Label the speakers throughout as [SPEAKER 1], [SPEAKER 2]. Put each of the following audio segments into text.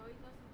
[SPEAKER 1] enjoy those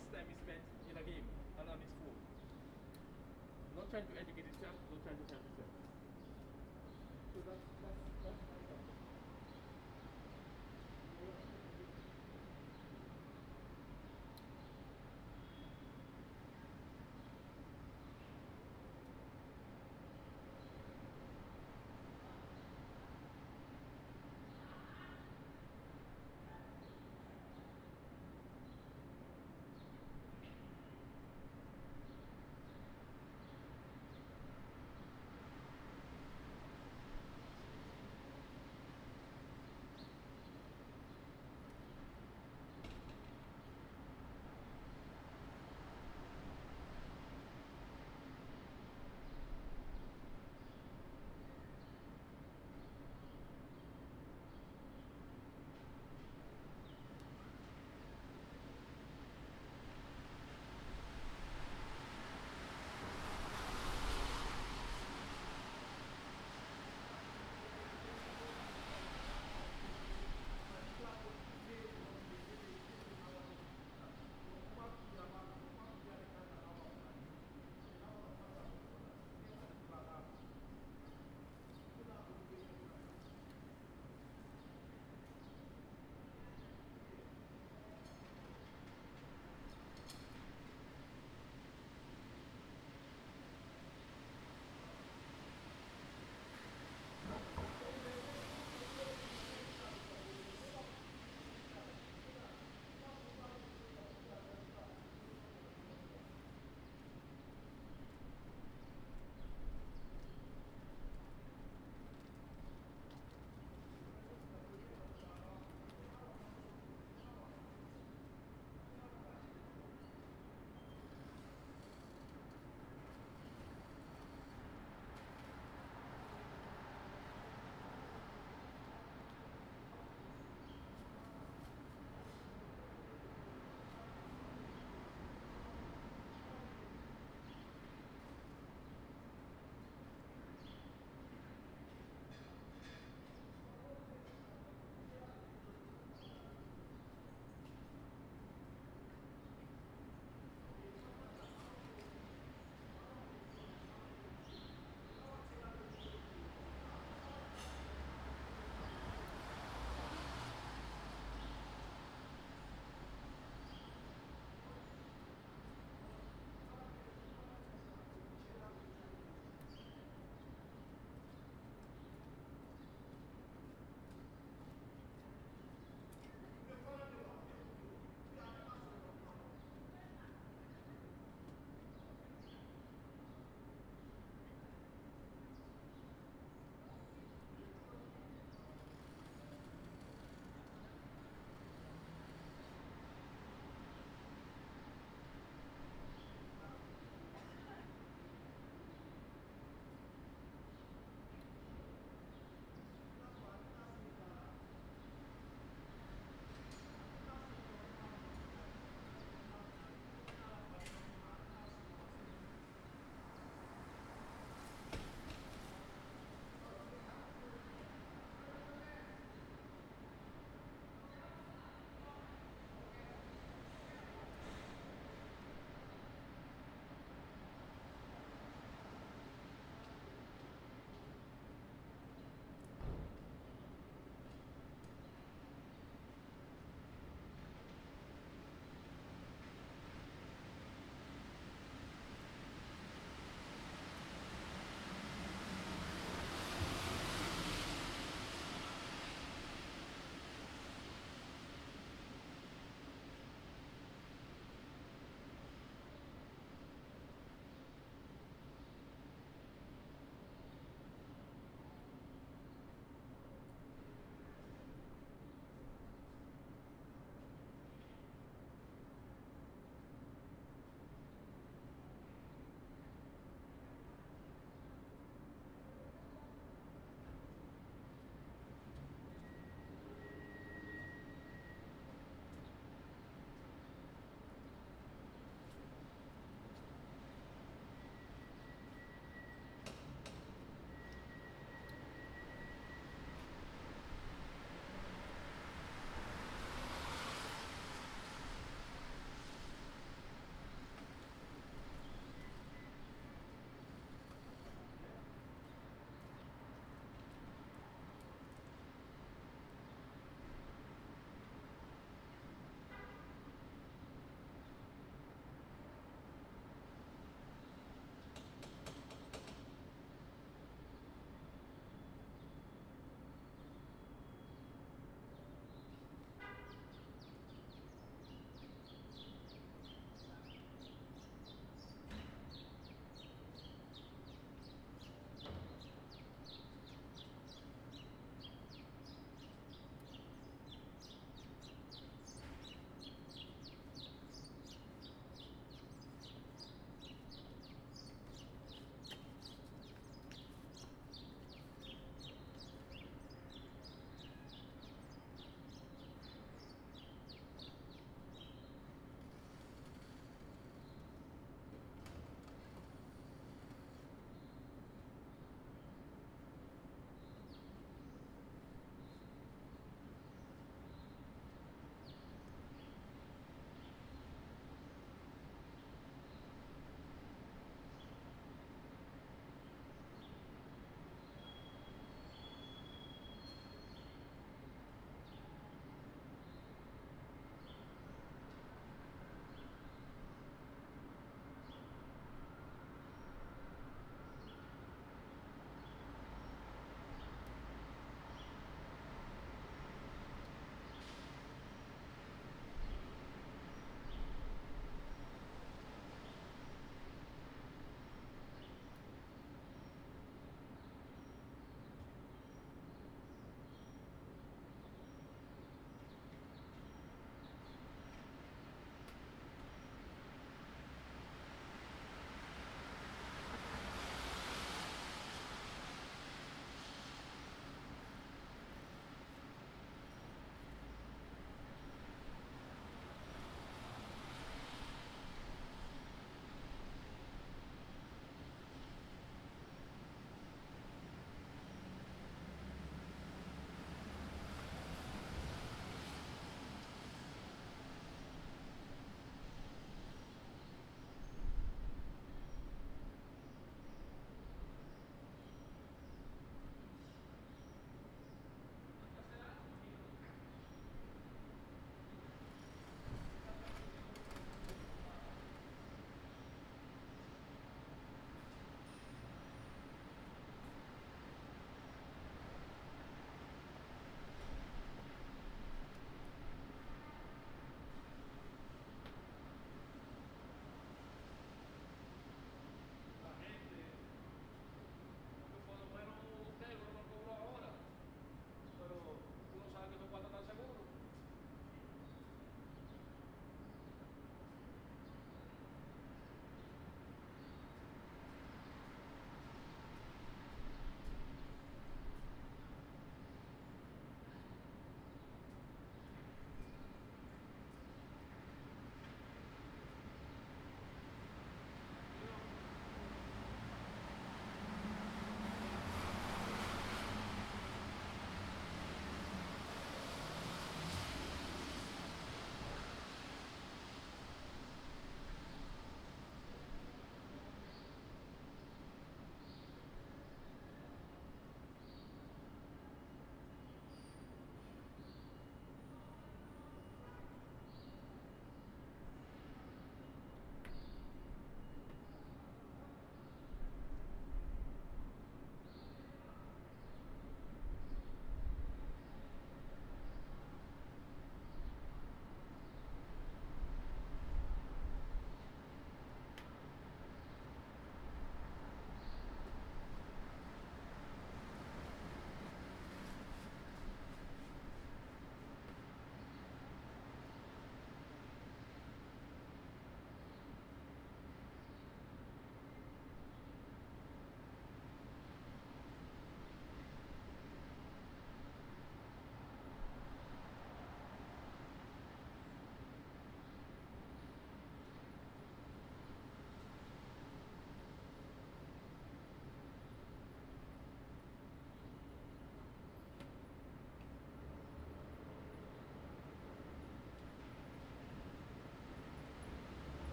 [SPEAKER 1] less time is spent in a game and on his phone. Not trying to educate child, not trying to help himself.